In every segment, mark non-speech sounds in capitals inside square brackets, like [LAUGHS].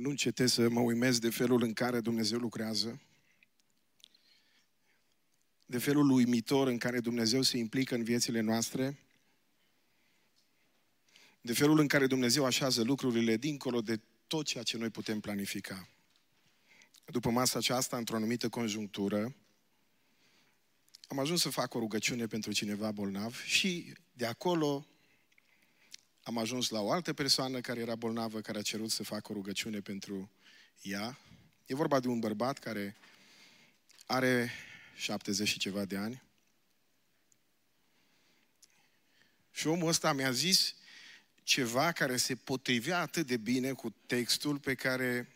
nu încetez să mă uimesc de felul în care Dumnezeu lucrează, de felul uimitor în care Dumnezeu se implică în viețile noastre, de felul în care Dumnezeu așează lucrurile dincolo de tot ceea ce noi putem planifica. După masa aceasta, într-o anumită conjunctură, am ajuns să fac o rugăciune pentru cineva bolnav și de acolo am ajuns la o altă persoană care era bolnavă, care a cerut să facă o rugăciune pentru ea. E vorba de un bărbat care are 70 și ceva de ani. Și omul ăsta mi-a zis ceva care se potrivea atât de bine cu textul pe care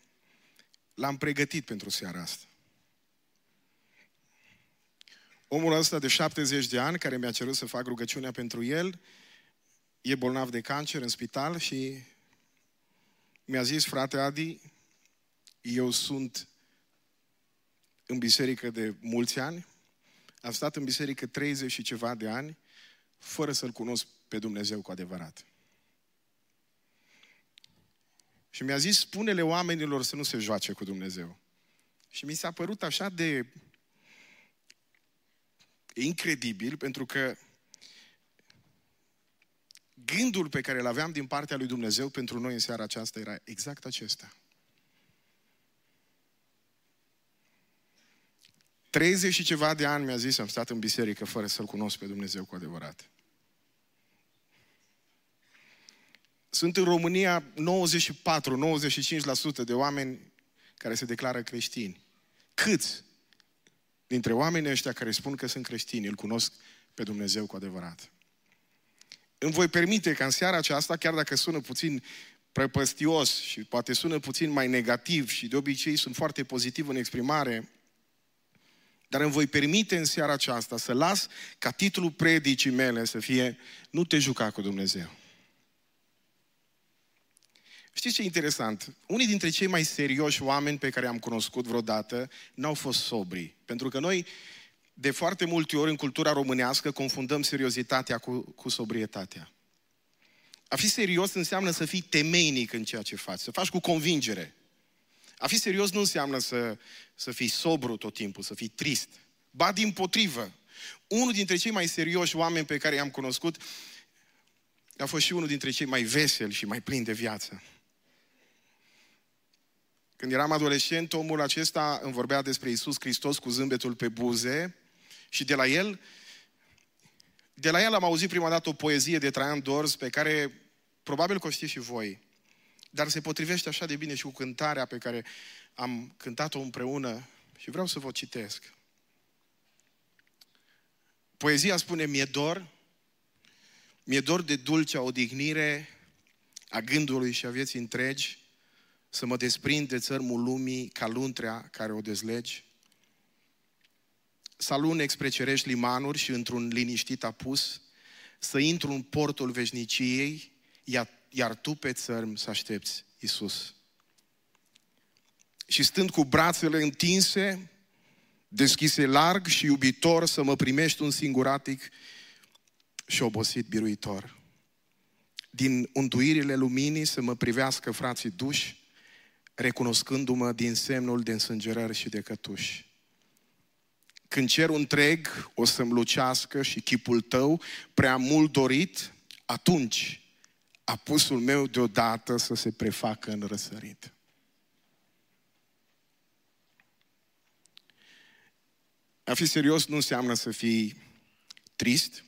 l-am pregătit pentru seara asta. Omul ăsta de 70 de ani, care mi-a cerut să fac rugăciunea pentru el, e bolnav de cancer în spital și mi-a zis, frate Adi, eu sunt în biserică de mulți ani, am stat în biserică 30 și ceva de ani, fără să-L cunosc pe Dumnezeu cu adevărat. Și mi-a zis, spune-le oamenilor să nu se joace cu Dumnezeu. Și mi s-a părut așa de incredibil, pentru că gândul pe care îl aveam din partea lui Dumnezeu pentru noi în seara aceasta era exact acesta. 30 și ceva de ani mi-a zis, am stat în biserică fără să-L cunosc pe Dumnezeu cu adevărat. Sunt în România 94-95% de oameni care se declară creștini. Câți dintre oamenii ăștia care spun că sunt creștini îl cunosc pe Dumnezeu cu adevărat? Îmi voi permite ca în seara aceasta, chiar dacă sună puțin prăpăstios și poate sună puțin mai negativ și de obicei sunt foarte pozitiv în exprimare, dar îmi voi permite în seara aceasta să las ca titlul predicii mele să fie Nu te juca cu Dumnezeu. Știți ce e interesant? Unii dintre cei mai serioși oameni pe care am cunoscut vreodată n-au fost sobri. Pentru că noi, de foarte multe ori, în cultura românească, confundăm seriozitatea cu, cu sobrietatea. A fi serios înseamnă să fii temeinic în ceea ce faci, să faci cu convingere. A fi serios nu înseamnă să, să fii sobru tot timpul, să fii trist. Ba din potrivă. Unul dintre cei mai serioși oameni pe care i-am cunoscut a fost și unul dintre cei mai veseli și mai plini de viață. Când eram adolescent, omul acesta îmi vorbea despre Isus Hristos cu zâmbetul pe buze și de la el, de la el am auzit prima dată o poezie de Traian Dors pe care probabil că o știți și voi, dar se potrivește așa de bine și cu cântarea pe care am cântat-o împreună și vreau să vă citesc. Poezia spune, mi-e dor, mi-e dor de dulcea odihnire a gândului și a vieții întregi, să mă desprind de țărmul lumii ca luntrea care o dezlegi, să alunec spre cerești limanuri și într-un liniștit apus, să intru în portul veșniciei, iar tu pe țărm să aștepți Isus. Și stând cu brațele întinse, deschise larg și iubitor, să mă primești un singuratic și obosit biruitor. Din unduirile luminii să mă privească frații duși, recunoscându-mă din semnul de însângerări și de cătuși. Când cerul întreg o să-mi lucească și chipul tău prea mult dorit, atunci apusul meu deodată să se prefacă în răsărit. A fi serios nu înseamnă să fii trist,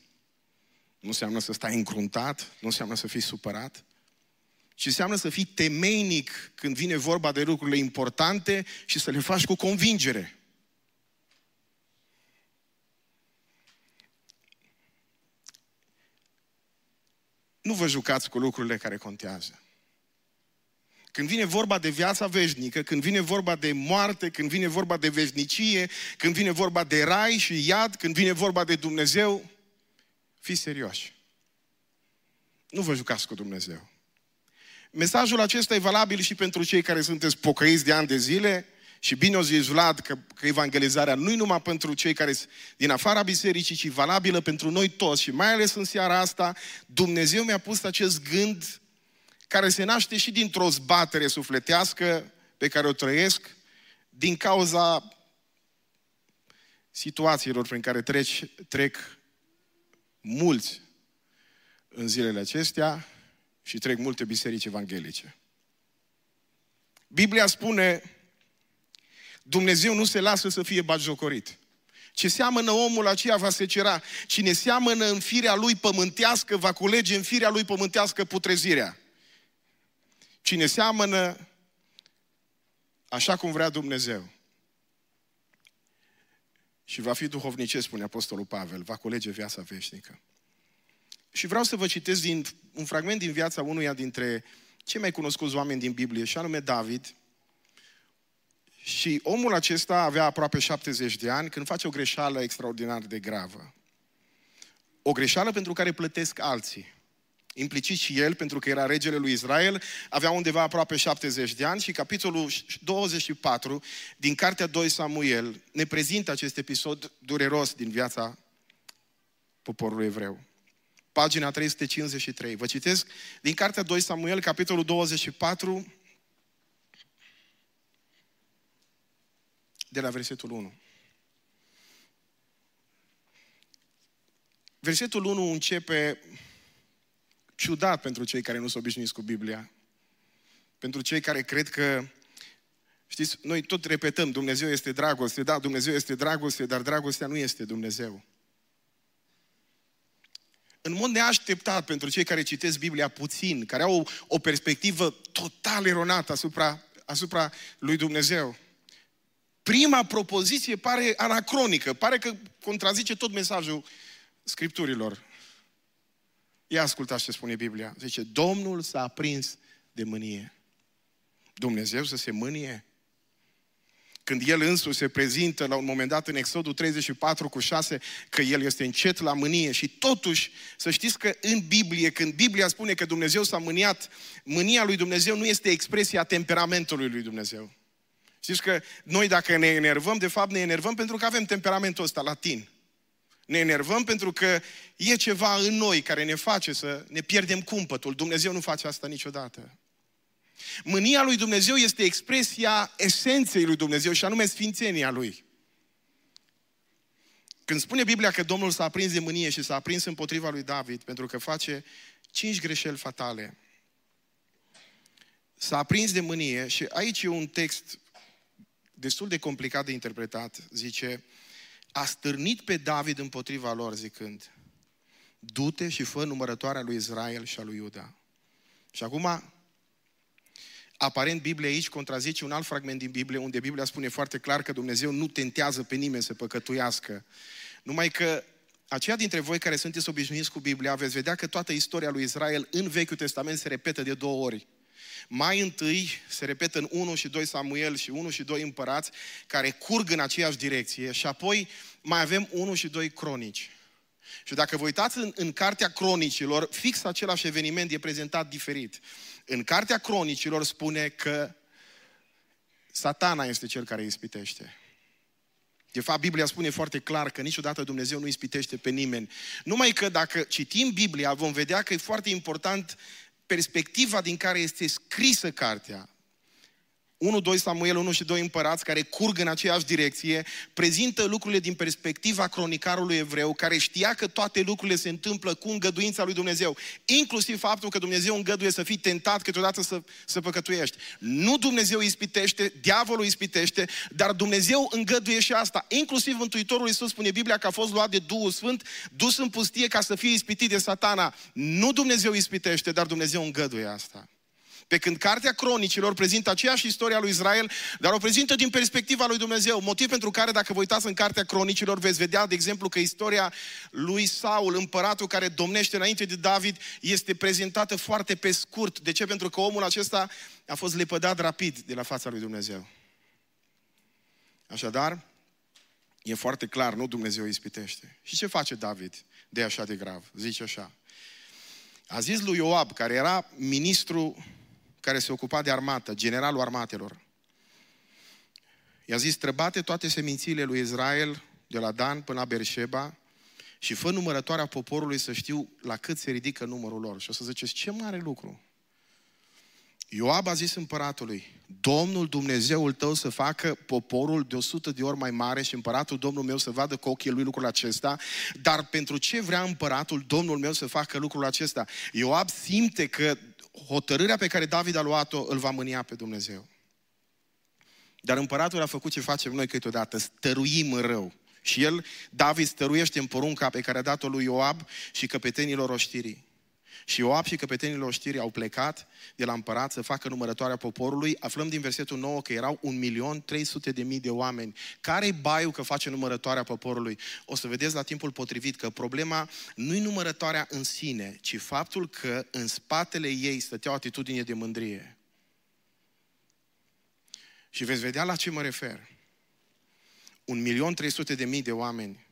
nu înseamnă să stai încruntat, nu înseamnă să fii supărat, ci înseamnă să fii temeinic când vine vorba de lucrurile importante și să le faci cu convingere. Nu vă jucați cu lucrurile care contează. Când vine vorba de viața veșnică, când vine vorba de moarte, când vine vorba de veșnicie, când vine vorba de rai și iad, când vine vorba de Dumnezeu, fiți serioși. Nu vă jucați cu Dumnezeu. Mesajul acesta e valabil și pentru cei care sunteți pocăiți de ani de zile și bine o zis Vlad că, că evangelizarea nu e numai pentru cei care sunt din afara bisericii, ci valabilă pentru noi toți și mai ales în seara asta, Dumnezeu mi-a pus acest gând care se naște și dintr-o zbatere sufletească pe care o trăiesc din cauza situațiilor prin care treci, trec mulți în zilele acestea și trec multe biserici evanghelice. Biblia spune, Dumnezeu nu se lasă să fie batjocorit. Ce seamănă omul aceea va secera. Cine seamănă în firea lui pământească, va culege în firea lui pământească putrezirea. Cine seamănă așa cum vrea Dumnezeu și va fi duhovnicesc, spune Apostolul Pavel, va culege viața veșnică. Și vreau să vă citesc din, un fragment din viața unuia dintre cei mai cunoscuți oameni din Biblie, și anume David. Și omul acesta avea aproape 70 de ani când face o greșeală extraordinar de gravă. O greșeală pentru care plătesc alții. Implicit și el, pentru că era regele lui Israel, avea undeva aproape 70 de ani și capitolul 24 din Cartea 2 Samuel ne prezintă acest episod dureros din viața poporului evreu pagina 353. Vă citesc din Cartea 2 Samuel, capitolul 24, de la versetul 1. Versetul 1 începe ciudat pentru cei care nu sunt obișnuiți cu Biblia. Pentru cei care cred că, știți, noi tot repetăm, Dumnezeu este dragoste, da, Dumnezeu este dragoste, dar dragostea nu este Dumnezeu în mod neașteptat pentru cei care citesc Biblia puțin, care au o, o perspectivă total eronată asupra, asupra lui Dumnezeu. Prima propoziție pare anacronică, pare că contrazice tot mesajul Scripturilor. Ia ascultați ce spune Biblia. Zice, Domnul s-a aprins de mânie. Dumnezeu să se mânie? când el însuși se prezintă la un moment dat în Exodul 34 cu 6 că el este încet la mânie și totuși să știți că în Biblie, când Biblia spune că Dumnezeu s-a mâniat, mânia lui Dumnezeu nu este expresia temperamentului lui Dumnezeu. Știți că noi dacă ne enervăm, de fapt ne enervăm pentru că avem temperamentul ăsta latin. Ne enervăm pentru că e ceva în noi care ne face să ne pierdem cumpătul. Dumnezeu nu face asta niciodată. Mânia lui Dumnezeu este expresia esenței lui Dumnezeu și anume sfințenia lui. Când spune Biblia că Domnul s-a aprins de mânie și s-a aprins împotriva lui David pentru că face cinci greșeli fatale, s-a aprins de mânie și aici e un text destul de complicat de interpretat. Zice, a stârnit pe David împotriva lor zicând, du-te și fă numărătoarea lui Israel și a lui Iuda. Și acum Aparent, Biblia aici contrazice un alt fragment din Biblie, unde Biblia spune foarte clar că Dumnezeu nu tentează pe nimeni să păcătuiască. Numai că aceia dintre voi care sunteți obișnuiți cu Biblia, veți vedea că toată istoria lui Israel în Vechiul Testament se repetă de două ori. Mai întâi se repetă în 1 și 2 Samuel și 1 și 2 împărați, care curg în aceeași direcție și apoi mai avem 1 și 2 cronici. Și dacă vă uitați în, în cartea cronicilor, fix același eveniment e prezentat diferit. În cartea cronicilor spune că satana este cel care ispitește. De fapt, Biblia spune foarte clar că niciodată Dumnezeu nu ispitește pe nimeni. Numai că dacă citim Biblia, vom vedea că e foarte important perspectiva din care este scrisă cartea. 1, 2 Samuel, 1 și 2 împărați care curg în aceeași direcție, prezintă lucrurile din perspectiva cronicarului evreu, care știa că toate lucrurile se întâmplă cu îngăduința lui Dumnezeu, inclusiv faptul că Dumnezeu îngăduie să fii tentat câteodată să, să păcătuiești. Nu Dumnezeu ispitește, diavolul ispitește, dar Dumnezeu îngăduie și asta. Inclusiv Mântuitorul Iisus spune Biblia că a fost luat de Duhul Sfânt, dus în pustie ca să fie ispitit de satana. Nu Dumnezeu ispitește, dar Dumnezeu îngăduie asta. Pe când Cartea Cronicilor prezintă aceeași istoria lui Israel, dar o prezintă din perspectiva lui Dumnezeu. Motiv pentru care, dacă vă uitați în Cartea Cronicilor, veți vedea, de exemplu, că istoria lui Saul, împăratul care domnește înainte de David, este prezentată foarte pe scurt. De ce? Pentru că omul acesta a fost lepădat rapid de la fața lui Dumnezeu. Așadar, e foarte clar, nu Dumnezeu îi ispitește. Și ce face David de așa de grav? Zice așa. A zis lui Ioab, care era ministru care se ocupa de armată, generalul armatelor. I-a zis, străbate toate semințiile lui Israel, de la Dan până la Berșeba, și fă numărătoarea poporului să știu la cât se ridică numărul lor. Și o să ziceți, ce mare lucru! Ioab a zis împăratului, Domnul Dumnezeul tău să facă poporul de 100 de ori mai mare și împăratul Domnul meu să vadă cu ochii lui lucrul acesta, dar pentru ce vrea împăratul Domnul meu să facă lucrul acesta? Ioab simte că hotărârea pe care David a luat-o îl va mânia pe Dumnezeu. Dar împăratul a făcut ce facem noi câteodată, stăruim în rău. Și el, David, stăruiește în porunca pe care a dat-o lui Ioab și căpetenilor oștirii. Și Ioab și căpetenilor știrii au plecat de la împărat să facă numărătoarea poporului. Aflăm din versetul 9 că erau 1.300.000 de mii de oameni. Care-i baiul că face numărătoarea poporului? O să vedeți la timpul potrivit că problema nu-i numărătoarea în sine, ci faptul că în spatele ei stătea o atitudine de mândrie. Și veți vedea la ce mă refer. 1.300.000 de mii de oameni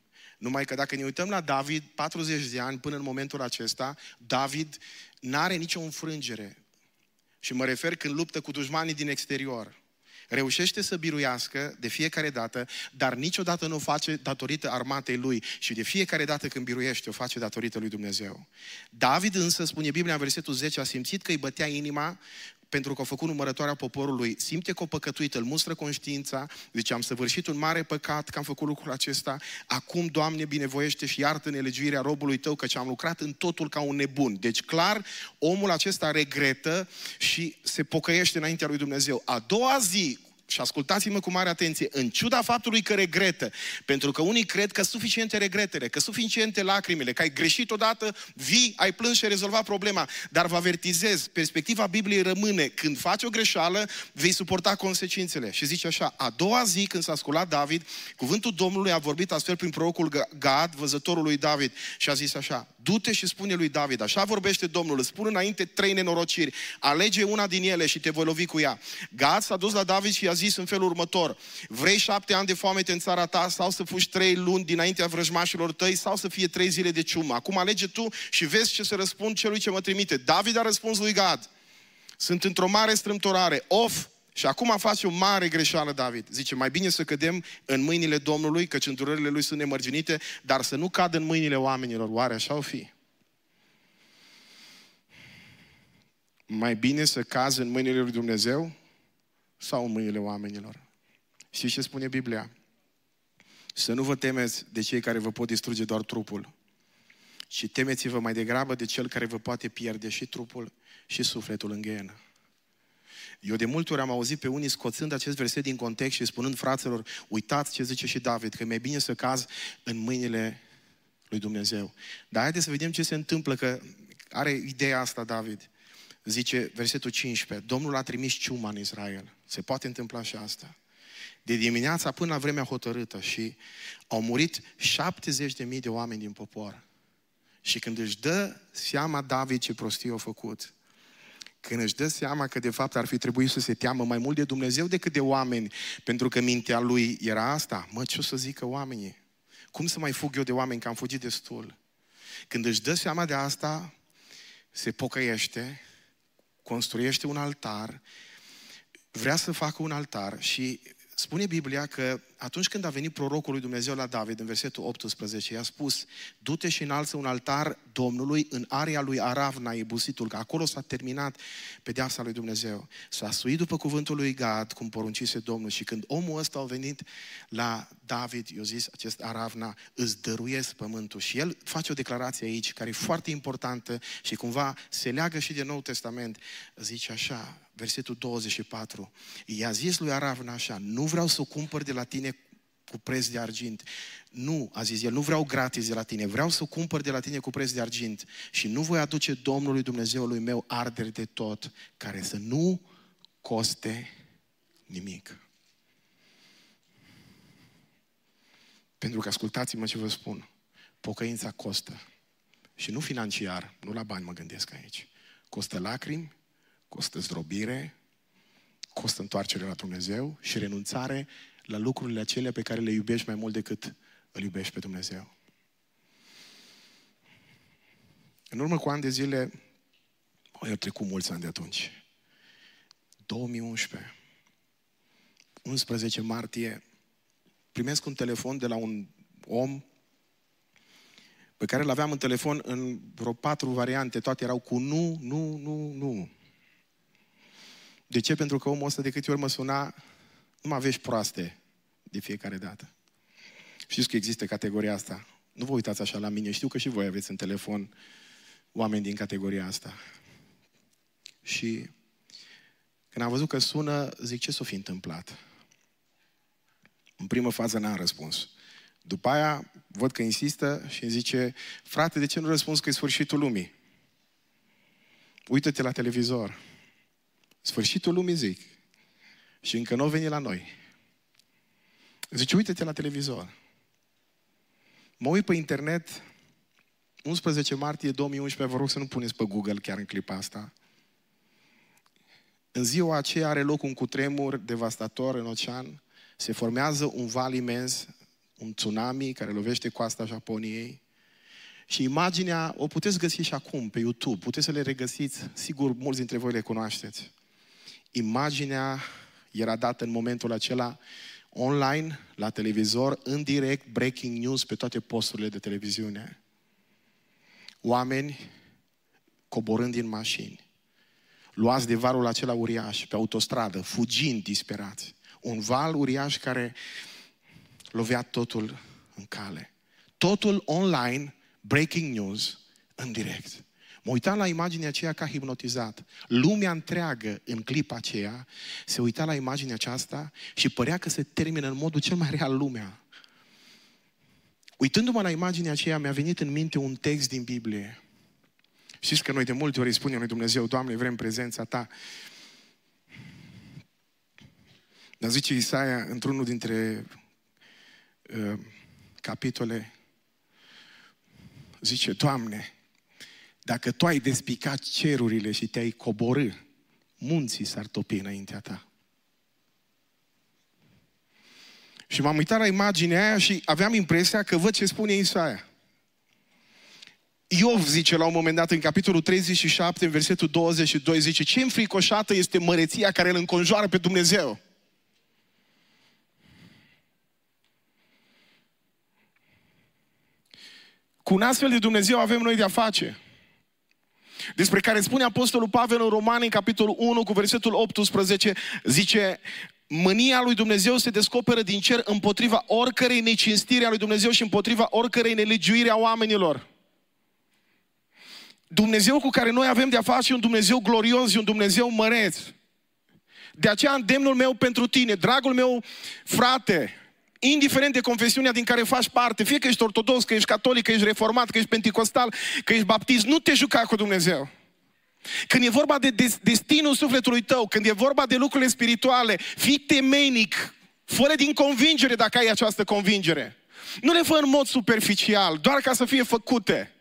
numai că dacă ne uităm la David, 40 de ani până în momentul acesta, David n-are nicio înfrângere. Și mă refer când luptă cu dușmanii din exterior. Reușește să biruiască de fiecare dată, dar niciodată nu o face datorită armatei lui și de fiecare dată când biruiește o face datorită lui Dumnezeu. David însă, spune Biblia în versetul 10, a simțit că îi bătea inima pentru că a făcut numărătoarea poporului, simte că o păcătuit, îl mustră conștiința, zice, am săvârșit un mare păcat că am făcut lucrul acesta, acum, Doamne, binevoiește și iartă nelegiuirea robului Tău, căci am lucrat în totul ca un nebun. Deci, clar, omul acesta regretă și se pocăiește înaintea lui Dumnezeu. A doua zi, și ascultați-mă cu mare atenție, în ciuda faptului că regretă, pentru că unii cred că suficiente regretele, că suficiente lacrimile, că ai greșit odată, vii, ai plâns și ai rezolvat problema, dar vă avertizez, perspectiva Bibliei rămâne, când faci o greșeală, vei suporta consecințele. Și zice așa, a doua zi când s-a sculat David, cuvântul Domnului a vorbit astfel prin prorocul Gad, văzătorul lui David, și a zis așa, du-te și spune lui David, așa vorbește Domnul, îți spun înainte trei nenorociri, alege una din ele și te voi lovi cu ea. Gad s-a dus la David și i-a zis în felul următor, vrei șapte ani de foamete în țara ta sau să fugi trei luni dinaintea vrăjmașilor tăi sau să fie trei zile de ciumă. Acum alege tu și vezi ce să răspund celui ce mă trimite. David a răspuns lui Gad, sunt într-o mare strâmtorare, of, și acum face o mare greșeală David. Zice, mai bine să cădem în mâinile Domnului, căci îndurările lui sunt nemărginite, dar să nu cadă în mâinile oamenilor. Oare așa o fi? Mai bine să cazi în mâinile lui Dumnezeu sau în mâinile oamenilor? Și ce spune Biblia? Să nu vă temeți de cei care vă pot distruge doar trupul, ci temeți-vă mai degrabă de cel care vă poate pierde și trupul și sufletul în ghenă. Eu de multe ori am auzit pe unii scoțând acest verset din context și spunând fraților, uitați ce zice și David, că e mai bine să caz în mâinile lui Dumnezeu. Dar haideți să vedem ce se întâmplă, că are ideea asta David. Zice versetul 15, Domnul a trimis ciuma în Israel. Se poate întâmpla și asta. De dimineața până la vremea hotărâtă și au murit 70.000 de oameni din popor. Și când își dă seama David ce prostie a făcut, când își dă seama că de fapt ar fi trebuit să se teamă mai mult de Dumnezeu decât de oameni, pentru că mintea lui era asta, mă, ce o să zică oamenii? Cum să mai fug eu de oameni, că am fugit destul? Când își dă seama de asta, se pocăiește, construiește un altar, vrea să facă un altar și spune Biblia că atunci când a venit prorocul lui Dumnezeu la David, în versetul 18, i-a spus, du-te și înalță un altar Domnului în area lui Aravna, Ibusitul, că acolo s-a terminat pedeapsa lui Dumnezeu. S-a suit după cuvântul lui Gad, cum poruncise Domnul. Și când omul ăsta a venit la David, i-a zis, acest Aravna, îți dăruiesc pământul. Și el face o declarație aici, care e foarte importantă și cumva se leagă și de Nou Testament. Zice așa, versetul 24, i-a zis lui Aravna așa, nu vreau să o cumpăr de la tine cu preț de argint. Nu, a zis el, nu vreau gratis de la tine, vreau să cumpăr de la tine cu preț de argint și nu voi aduce Domnului Dumnezeului meu arderi de tot, care să nu coste nimic. Pentru că ascultați-mă ce vă spun, pocăința costă. Și nu financiar, nu la bani mă gândesc aici. Costă lacrimi, costă zdrobire, costă întoarcere la Dumnezeu și renunțare la lucrurile acelea pe care le iubești mai mult decât îl iubești pe Dumnezeu. În urmă cu ani de zile, au trecut mulți ani de atunci. 2011, 11 martie, primesc un telefon de la un om pe care îl aveam în telefon în vreo patru variante, toate erau cu nu, nu, nu, nu. De ce? Pentru că omul ăsta de câte ori mă suna, nu mă aveți proaste de fiecare dată. Știți că există categoria asta. Nu vă uitați așa la mine, știu că și voi aveți în telefon oameni din categoria asta. Și când am văzut că sună, zic, ce s-o fi întâmplat? În primă fază n-am răspuns. După aia văd că insistă și îmi zice, frate, de ce nu răspunzi că e sfârșitul lumii? Uită-te la televizor. Sfârșitul lumii, zic. Și încă nu veni la noi. Zice, uită-te la televizor. Mă uit pe internet, 11 martie 2011, vă rog să nu puneți pe Google chiar în clipa asta. În ziua aceea are loc un cutremur devastator în ocean, se formează un val imens, un tsunami care lovește coasta Japoniei și imaginea o puteți găsi și acum pe YouTube, puteți să le regăsiți, sigur mulți dintre voi le cunoașteți. Imaginea era dată în momentul acela online, la televizor, în direct, breaking news pe toate posturile de televiziune. Oameni coborând din mașini, luați de valul acela uriaș pe autostradă, fugind disperați. Un val uriaș care lovea totul în cale. Totul online, breaking news, în direct. Mă uitam la imaginea aceea ca hipnotizat. Lumea întreagă, în clipa aceea, se uita la imaginea aceasta și părea că se termină în modul cel mai real lumea. Uitându-mă la imaginea aceea, mi-a venit în minte un text din Biblie. Știți că noi de multe ori spunem lui Dumnezeu, Doamne, vrem prezența Ta. Dar zice Isaia, într-unul dintre uh, capitole, zice, Doamne, dacă Tu ai despicat cerurile și te-ai coborâ, munții s-ar topi înaintea Ta. Și m-am uitat la imaginea aia și aveam impresia că văd ce spune Isaia. Iov zice la un moment dat în capitolul 37, în versetul 22, zice ce înfricoșată este măreția care îl înconjoară pe Dumnezeu. Cu un astfel de Dumnezeu avem noi de-a face. Despre care spune Apostolul Pavel în Romani, în capitolul 1, cu versetul 18, zice, mânia lui Dumnezeu se descoperă din cer împotriva oricărei necinstire a lui Dumnezeu și împotriva oricărei nelegiuire a oamenilor. Dumnezeu cu care noi avem de-a face un Dumnezeu glorios și un Dumnezeu măreț. De aceea îndemnul meu pentru tine, dragul meu frate, indiferent de confesiunea din care faci parte, fie că ești ortodox, că ești catolic, că ești reformat, că ești penticostal, că ești baptist, nu te juca cu Dumnezeu. Când e vorba de destinul sufletului tău, când e vorba de lucrurile spirituale, fii temeinic, fără din convingere dacă ai această convingere. Nu le fă în mod superficial, doar ca să fie făcute.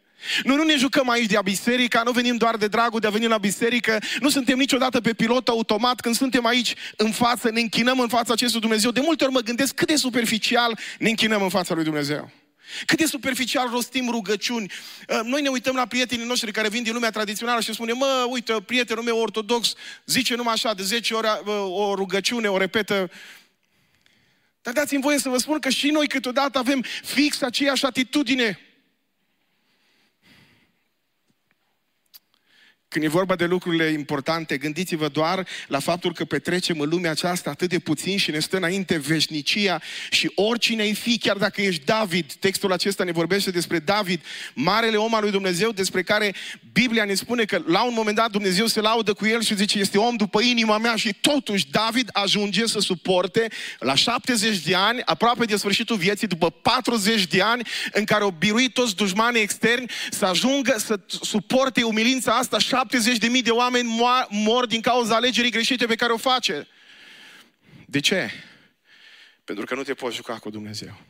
Noi nu ne jucăm aici de a biserica, nu venim doar de dragul de a veni la biserică, nu suntem niciodată pe pilot automat, când suntem aici în față, ne închinăm în fața acestui Dumnezeu. De multe ori mă gândesc cât de superficial ne închinăm în fața lui Dumnezeu. Cât de superficial rostim rugăciuni. Uh, noi ne uităm la prietenii noștri care vin din lumea tradițională și spunem, mă, uite, prietenul meu ortodox zice numai așa, de 10 ori uh, o rugăciune, o repetă. Dar dați-mi voie să vă spun că și noi câteodată avem fix aceeași atitudine. Când e vorba de lucrurile importante, gândiți-vă doar la faptul că petrecem în lumea aceasta atât de puțin și ne stă înainte veșnicia și oricine ai fi, chiar dacă ești David, textul acesta ne vorbește despre David, marele om al lui Dumnezeu, despre care Biblia ne spune că la un moment dat Dumnezeu se laudă cu el și zice, este om după inima mea. Și totuși David ajunge să suporte la 70 de ani, aproape de sfârșitul vieții, după 40 de ani în care au biruit toți dușmanii externi, să ajungă să suporte umilința asta 70 de mii de oameni mor din cauza alegerii greșite pe care o face. De ce? Pentru că nu te poți juca cu Dumnezeu.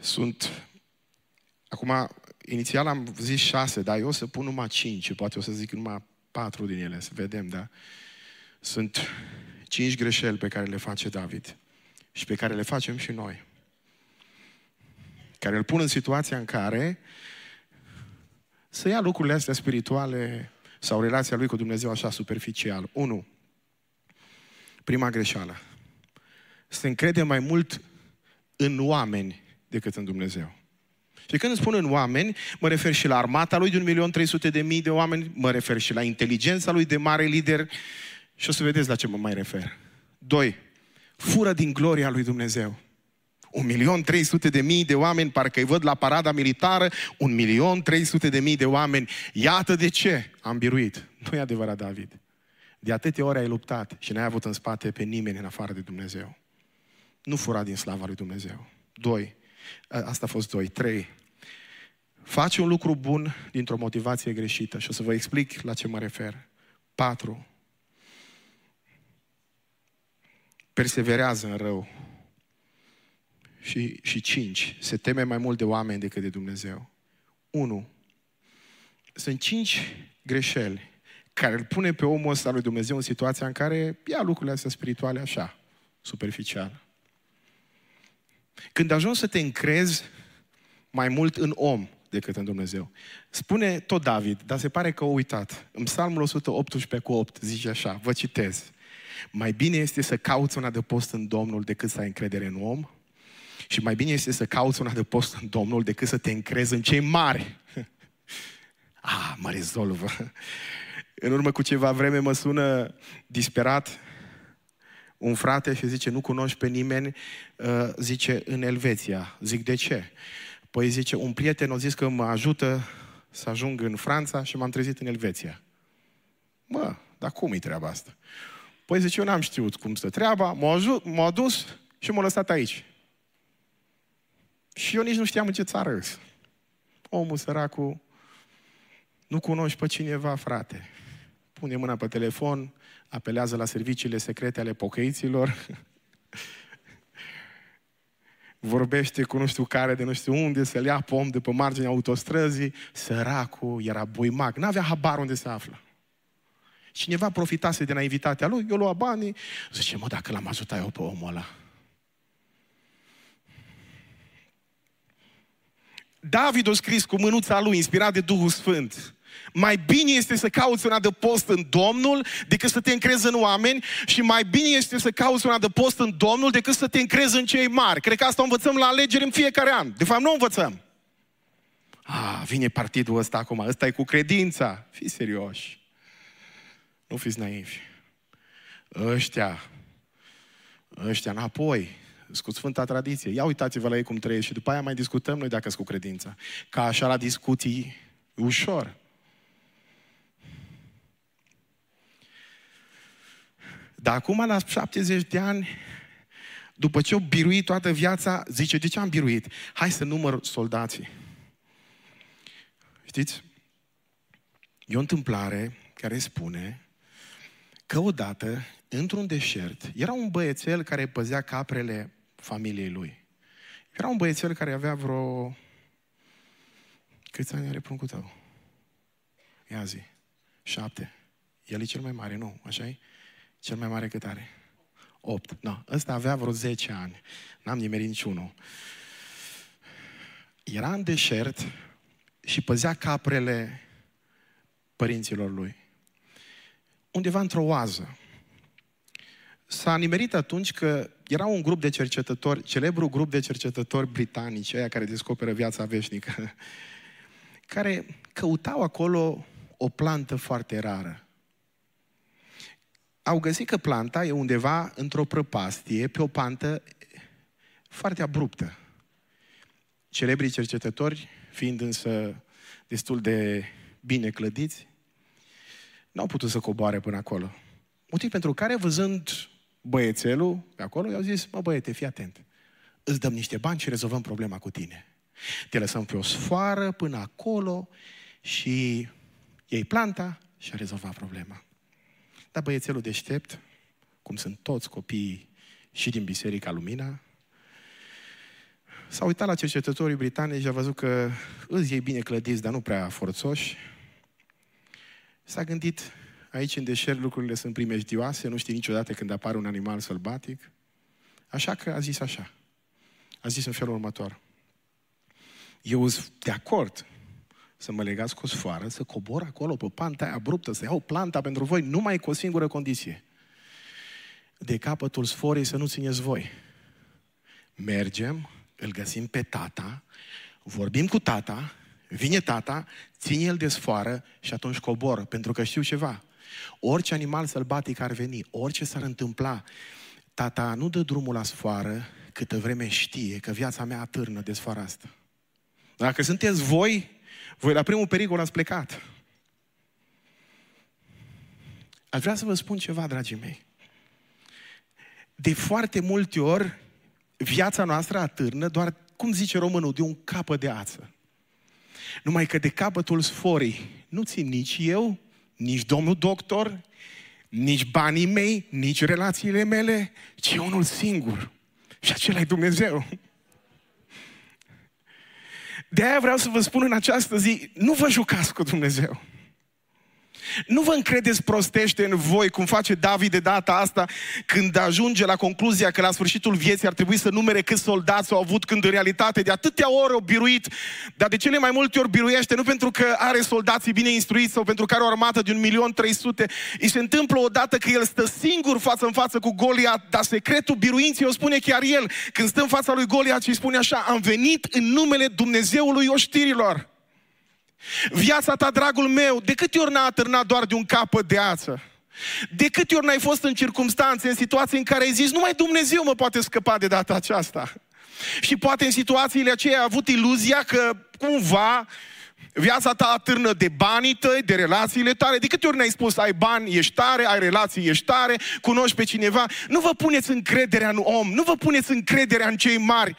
Sunt... Acum, inițial am zis șase, dar eu o să pun numai cinci, poate o să zic numai patru din ele, să vedem, da? Sunt cinci greșeli pe care le face David și pe care le facem și noi care îl pun în situația în care să ia lucrurile astea spirituale sau relația lui cu Dumnezeu așa superficial. Unu, prima greșeală. Să încrede mai mult în oameni decât în Dumnezeu. Și când spun în oameni, mă refer și la armata lui de 1.300.000 de oameni, mă refer și la inteligența lui de mare lider și o să vedeți la ce mă mai refer. Doi, fură din gloria lui Dumnezeu. Un milion trei sute de mii de oameni, parcă îi văd la parada militară, un milion trei sute de mii de oameni. Iată de ce am biruit. Nu e adevărat, David. De atâtea ori ai luptat și n-ai avut în spate pe nimeni în afară de Dumnezeu. Nu fura din slava lui Dumnezeu. Doi. Asta a fost doi. Trei. Faci un lucru bun dintr-o motivație greșită și o să vă explic la ce mă refer. Patru. Perseverează în rău. Și, și cinci. Se teme mai mult de oameni decât de Dumnezeu. Unu. Sunt cinci greșeli care îl pune pe omul ăsta lui Dumnezeu în situația în care ia lucrurile astea spirituale așa, superficial. Când ajungi să te încrezi mai mult în om decât în Dumnezeu. Spune tot David, dar se pare că a uitat. În Psalmul 118 cu 8 zice așa, vă citez. Mai bine este să cauți un adăpost în Domnul decât să ai încredere în om și mai bine este să cauți un adăpost în Domnul decât să te încrezi în cei mari. [LAUGHS] ah, mă rezolvă. În urmă cu ceva vreme mă sună disperat un frate și zice, nu cunoști pe nimeni, uh, zice, în Elveția. Zic, de ce? Păi zice, un prieten a zis că mă ajută să ajung în Franța și m-am trezit în Elveția. Mă, dar cum e treaba asta? Păi zice, eu n-am știut cum stă treaba, m-a, m-a dus și m-a lăsat aici. Și eu nici nu știam în ce țară îs. Omul săracul, nu cunoști pe cineva, frate. Pune mâna pe telefon, apelează la serviciile secrete ale pocăiților, [LAUGHS] vorbește cu nu știu care de nu știu unde, să-l ia pom de pe marginea autostrăzii, săracul era buimac, n-avea habar unde se află. Cineva profitase de naivitatea lui, eu lua banii, zice, mă, dacă l-am ajutat eu pe omul ăla. David a scris cu mânuța lui, inspirat de Duhul Sfânt. Mai bine este să cauți un adăpost în Domnul decât să te încrezi în oameni și mai bine este să cauți un adăpost în Domnul decât să te încrezi în cei mari. Cred că asta învățăm la alegeri în fiecare an. De fapt, nu învățăm. Ah, vine partidul ăsta acum, ăsta e cu credința. Fiți serioși. Nu fiți naivi. Ăștia, ăștia înapoi, cu Sfânta Tradiție. Ia uitați-vă la ei cum trăiesc și după aia mai discutăm noi dacă sunt cu credința. Ca așa la discuții ușor. Dar acum, la 70 de ani, după ce au biruit toată viața, zice, de ce am biruit? Hai să număr soldații. Știți? E o întâmplare care spune că odată, într-un deșert, era un băiețel care păzea caprele familiei lui. Era un băiețel care avea vreo... Câți ani are pruncul tău? Ia zi. Șapte. El e cel mai mare, nu? așa e? Cel mai mare cât are? 8. No, ăsta avea vreo 10 ani. N-am nimerit niciunul. Era în deșert și păzea caprele părinților lui. Undeva într-o oază. S-a nimerit atunci că era un grup de cercetători, celebru grup de cercetători britanici, aia care descoperă viața veșnică, [LAUGHS] care căutau acolo o plantă foarte rară au găsit că planta e undeva într-o prăpastie, pe o pantă foarte abruptă. Celebrii cercetători, fiind însă destul de bine clădiți, n-au putut să coboare până acolo. Motiv pentru care, văzând băiețelul pe acolo, i-au zis, mă băiete, fii atent. Îți dăm niște bani și rezolvăm problema cu tine. Te lăsăm pe o sfoară până acolo și iei planta și a rezolvat problema. Dar băiețelul deștept, cum sunt toți copiii și din Biserica Lumina, s-a uitat la cercetătorii britanici și a văzut că îți iei bine clădiți, dar nu prea forțoși. S-a gândit, aici în deșert lucrurile sunt primejdioase, nu știi niciodată când apare un animal sălbatic. Așa că a zis așa. A zis în felul următor. Eu sunt de acord să mă legați cu o sfoară, să cobor acolo pe panta aia abruptă, să iau planta pentru voi, numai cu o singură condiție. De capătul sforii să nu țineți voi. Mergem, îl găsim pe tata, vorbim cu tata, vine tata, ține el de sfoară și atunci cobor, pentru că știu ceva. Orice animal sălbatic ar veni, orice s-ar întâmpla, tata nu dă drumul la sfoară câtă vreme știe că viața mea atârnă de sfoara asta. Dacă sunteți voi, voi la primul pericol ați plecat. Aș vrea să vă spun ceva, dragii mei. De foarte multe ori, viața noastră atârnă doar, cum zice românul, de un capă de ață. Numai că de capătul sforii nu țin nici eu, nici domnul doctor, nici banii mei, nici relațiile mele, ci unul singur. Și acela e Dumnezeu. De aia vreau să vă spun în această zi, nu vă jucați cu Dumnezeu. Nu vă încredeți prostește în voi, cum face David de data asta, când ajunge la concluzia că la sfârșitul vieții ar trebui să numere câți soldați au avut, când în realitate de atâtea ori au biruit, dar de cele mai multe ori biruiește, nu pentru că are soldații bine instruiți sau pentru că are o armată de un milion trei sute. Îi se întâmplă odată că el stă singur față în față cu Goliat, dar secretul biruinții o spune chiar el. Când stă în fața lui Goliat și îi spune așa, am venit în numele Dumnezeului oștirilor. Viața ta, dragul meu, de câte ori n-a atârnat doar de un capăt de ață? De câte ori n-ai fost în circunstanțe, în situații în care ai zis, numai Dumnezeu mă poate scăpa de data aceasta? Și poate în situațiile aceea ai avut iluzia că cumva Viața ta atârnă de banii tăi, de relațiile tale. De câte ori ne-ai spus, ai bani, ești tare, ai relații, ești tare, cunoști pe cineva. Nu vă puneți încrederea în om, nu vă puneți încrederea în cei mari.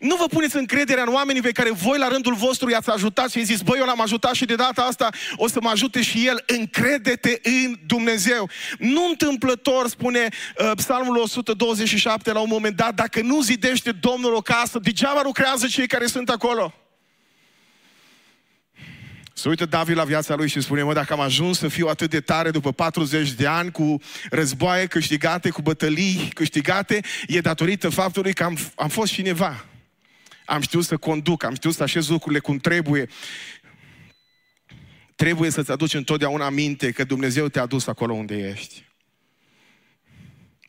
Nu vă puneți încrederea în oamenii pe care voi la rândul vostru i-ați ajutat și ai zis, băi, eu l-am ajutat și de data asta o să mă ajute și el. Încrede-te în Dumnezeu. Nu întâmplător, spune uh, Psalmul 127 la un moment dat, dacă nu zidește Domnul o casă, degeaba lucrează cei care sunt acolo. Se uită David la viața lui și spune, mă, dacă am ajuns să fiu atât de tare după 40 de ani cu războaie câștigate, cu bătălii câștigate, e datorită faptului că am, am fost cineva. Am știut să conduc, am știut să așez lucrurile cum trebuie. Trebuie să-ți aduci întotdeauna aminte că Dumnezeu te-a dus acolo unde ești.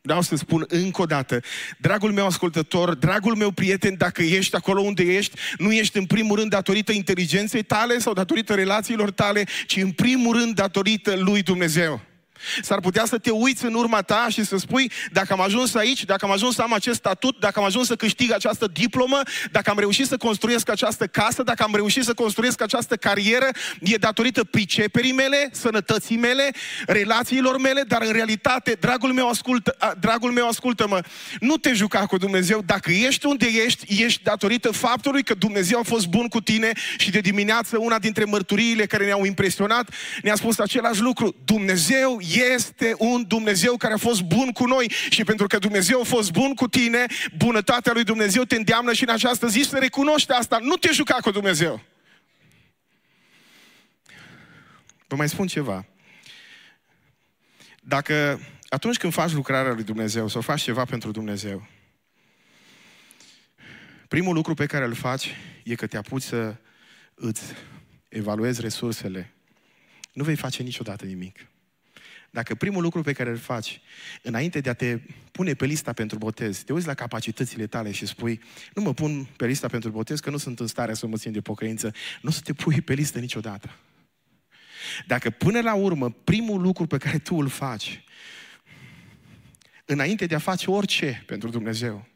Vreau să spun încă o dată, dragul meu ascultător, dragul meu prieten, dacă ești acolo unde ești, nu ești în primul rând datorită inteligenței tale sau datorită relațiilor tale, ci în primul rând datorită lui Dumnezeu. S-ar putea să te uiți în urma ta și să spui, dacă am ajuns aici, dacă am ajuns să am acest statut, dacă am ajuns să câștig această diplomă, dacă am reușit să construiesc această casă, dacă am reușit să construiesc această carieră, e datorită priceperii mele, sănătății mele, relațiilor mele, dar în realitate, dragul meu, ascultă, dragul meu, ascultă-mă, nu te juca cu Dumnezeu. Dacă ești unde ești, ești datorită faptului că Dumnezeu a fost bun cu tine și de dimineață una dintre mărturiile care ne-au impresionat ne-a spus același lucru. Dumnezeu este un Dumnezeu care a fost bun cu noi și pentru că Dumnezeu a fost bun cu tine, bunătatea lui Dumnezeu te îndeamnă și în această zi să recunoști asta. Nu te juca cu Dumnezeu. Vă mai spun ceva. Dacă atunci când faci lucrarea lui Dumnezeu sau faci ceva pentru Dumnezeu, primul lucru pe care îl faci e că te apuci să îți evaluezi resursele. Nu vei face niciodată nimic. Dacă primul lucru pe care îl faci, înainte de a te pune pe lista pentru botez, te uiți la capacitățile tale și spui, nu mă pun pe lista pentru botez, că nu sunt în stare să mă țin de pocăință, nu o să te pui pe listă niciodată. Dacă până la urmă, primul lucru pe care tu îl faci, înainte de a face orice pentru Dumnezeu,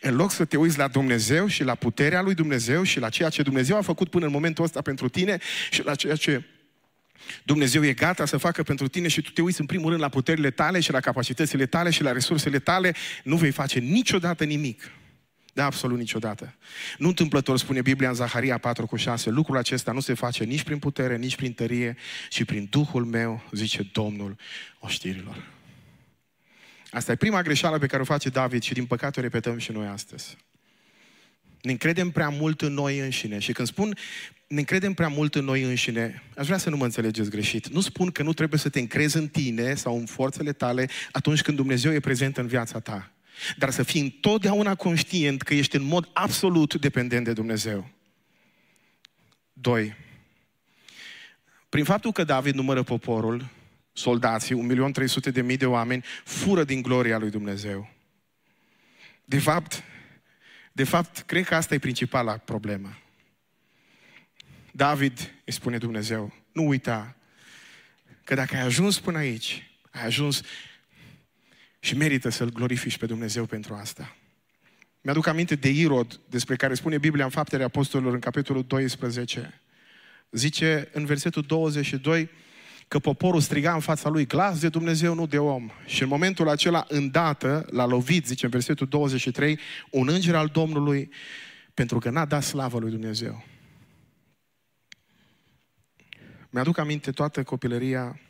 în loc să te uiți la Dumnezeu și la puterea lui Dumnezeu și la ceea ce Dumnezeu a făcut până în momentul ăsta pentru tine și la ceea ce Dumnezeu e gata să facă pentru tine și tu te uiți în primul rând la puterile tale și la capacitățile tale și la resursele tale, nu vei face niciodată nimic. Da, absolut niciodată. Nu întâmplător spune Biblia în Zaharia 4 cu 6, lucrul acesta nu se face nici prin putere, nici prin tărie, ci prin Duhul meu, zice Domnul oștirilor. Asta e prima greșeală pe care o face David și din păcate o repetăm și noi astăzi. Ne încredem prea mult în noi înșine. Și când spun ne încredem prea mult în noi înșine, aș vrea să nu mă înțelegeți greșit. Nu spun că nu trebuie să te încrezi în tine sau în forțele tale atunci când Dumnezeu e prezent în viața ta. Dar să fii întotdeauna conștient că ești în mod absolut dependent de Dumnezeu. Doi. Prin faptul că David numără poporul, soldații, 1.300.000 de oameni, fură din gloria lui Dumnezeu. De fapt, de fapt, cred că asta e principala problemă. David îi spune Dumnezeu, nu uita că dacă ai ajuns până aici, ai ajuns și merită să-L glorifici pe Dumnezeu pentru asta. Mi-aduc aminte de Irod, despre care spune Biblia în Faptele Apostolilor, în capitolul 12. Zice în versetul 22 că poporul striga în fața lui glas de Dumnezeu, nu de om. Și în momentul acela, îndată, l-a lovit, zice în versetul 23, un înger al Domnului, pentru că n-a dat slavă lui Dumnezeu. Mi-aduc aminte toată copilăria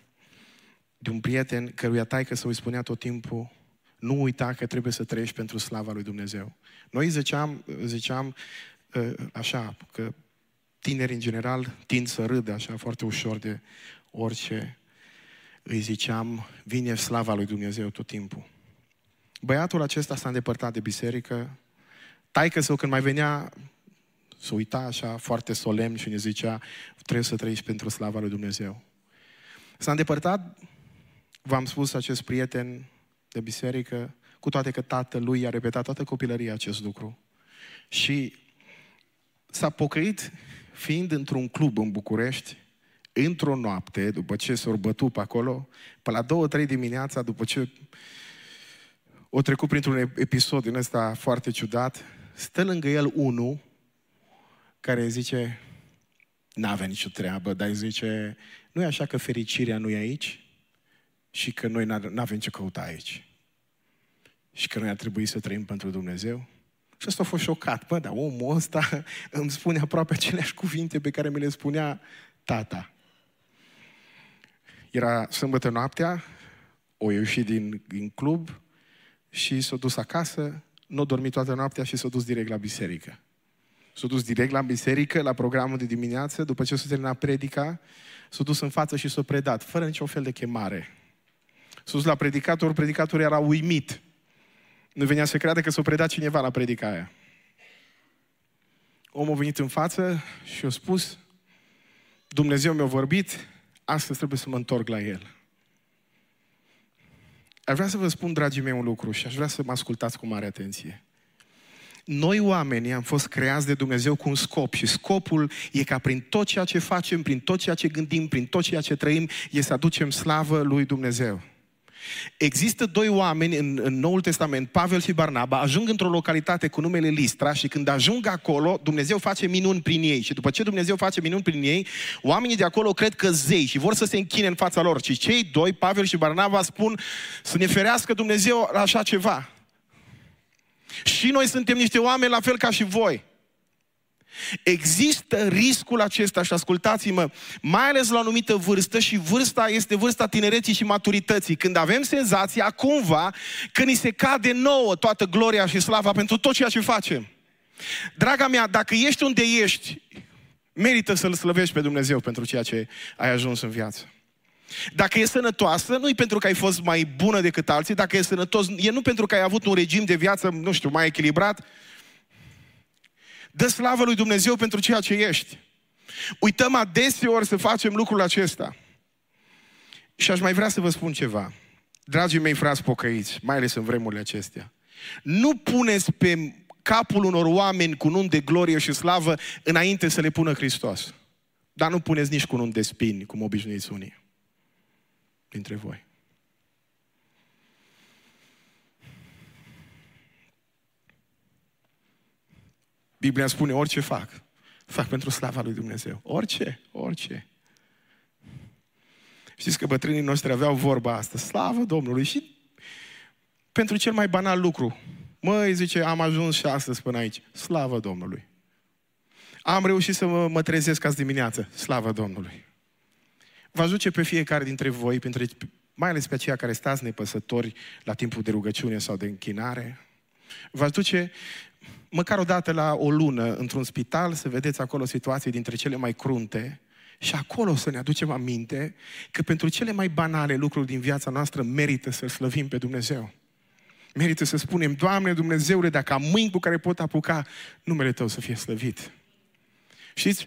de un prieten căruia taică să îi spunea tot timpul nu uita că trebuie să trăiești pentru slava lui Dumnezeu. Noi ziceam, ziceam ă, așa, că tineri în general tind să râdă așa foarte ușor de orice îi ziceam, vine slava lui Dumnezeu tot timpul. Băiatul acesta s-a îndepărtat de biserică, taică său când mai venea să uita așa foarte solemn și ne zicea, trebuie să trăiești pentru slava lui Dumnezeu. S-a îndepărtat, v-am spus, acest prieten de biserică, cu toate că tatăl lui a repetat toată copilăria acest lucru. Și s-a pocăit fiind într-un club în București, într-o noapte, după ce s-a bătut pe acolo, pe la două, trei dimineața, după ce o trecut printr-un episod din ăsta foarte ciudat, stă lângă el unul care zice, n-avea nicio treabă, dar zice, nu e așa că fericirea nu e aici? Și că noi nu avem ce căuta aici. Și că noi ar trebui să trăim pentru Dumnezeu. Și asta a fost șocat. Bă, dar omul ăsta [LAUGHS] îmi spune aproape aceleași cuvinte pe care mi le spunea tata. Era sâmbătă noaptea, o ieșit din, din club și s-a dus acasă, nu a dormit toată noaptea și s-a dus direct la biserică. S-a dus direct la biserică, la programul de dimineață, după ce s-a terminat predica, s-a dus în față și s-a predat, fără niciun fel de chemare. S-a dus la predicator, predicatorul era uimit. Nu venea să creadă că s-a predat cineva la predica aia. Omul a venit în față și a spus, Dumnezeu mi-a vorbit, astăzi trebuie să mă întorc la El. Aș vrea să vă spun, dragii mei, un lucru și aș vrea să mă ascultați cu mare atenție. Noi oamenii am fost creați de Dumnezeu cu un scop și scopul e ca prin tot ceea ce facem, prin tot ceea ce gândim, prin tot ceea ce trăim, e să aducem slavă lui Dumnezeu. Există doi oameni în, în Noul Testament, Pavel și Barnaba, ajung într-o localitate cu numele Listra și când ajung acolo, Dumnezeu face minuni prin ei. Și după ce Dumnezeu face minuni prin ei, oamenii de acolo cred că zei și vor să se închine în fața lor. Și cei doi, Pavel și Barnaba, spun să ne ferească Dumnezeu așa ceva. Și noi suntem niște oameni la fel ca și voi. Există riscul acesta și ascultați-mă, mai ales la o anumită vârstă și vârsta este vârsta tinereții și maturității, când avem senzația cumva că ni se cade nouă toată gloria și slava pentru tot ceea ce facem. Draga mea, dacă ești unde ești, merită să-L slăvești pe Dumnezeu pentru ceea ce ai ajuns în viață. Dacă e sănătoasă, nu e pentru că ai fost mai bună decât alții, dacă e sănătos, e nu pentru că ai avut un regim de viață, nu știu, mai echilibrat, Dă slavă lui Dumnezeu pentru ceea ce ești. Uităm adeseori să facem lucrul acesta. Și aș mai vrea să vă spun ceva. Dragii mei frați pocăiți, mai ales în vremurile acestea. Nu puneți pe capul unor oameni cu nun de glorie și slavă înainte să le pună Hristos. Dar nu puneți nici cu nun de spini, cum obișnuiți unii dintre voi. Biblia spune orice fac, fac pentru slava lui Dumnezeu. Orice, orice. Știți că bătrânii noștri aveau vorba asta, slavă Domnului și pentru cel mai banal lucru. Măi, zice, am ajuns și astăzi până aici. Slavă Domnului. Am reușit să mă, mă trezesc azi dimineață. Slavă Domnului. Vă ajuce pe fiecare dintre voi, pentru, mai ales pe aceia care stați nepăsători la timpul de rugăciune sau de închinare. Vă duce măcar o dată la o lună într-un spital să vedeți acolo situații dintre cele mai crunte și acolo să ne aducem aminte că pentru cele mai banale lucruri din viața noastră merită să-L slăvim pe Dumnezeu. Merită să spunem, Doamne Dumnezeule, dacă am mâini cu care pot apuca, numele Tău să fie slăvit. Știți,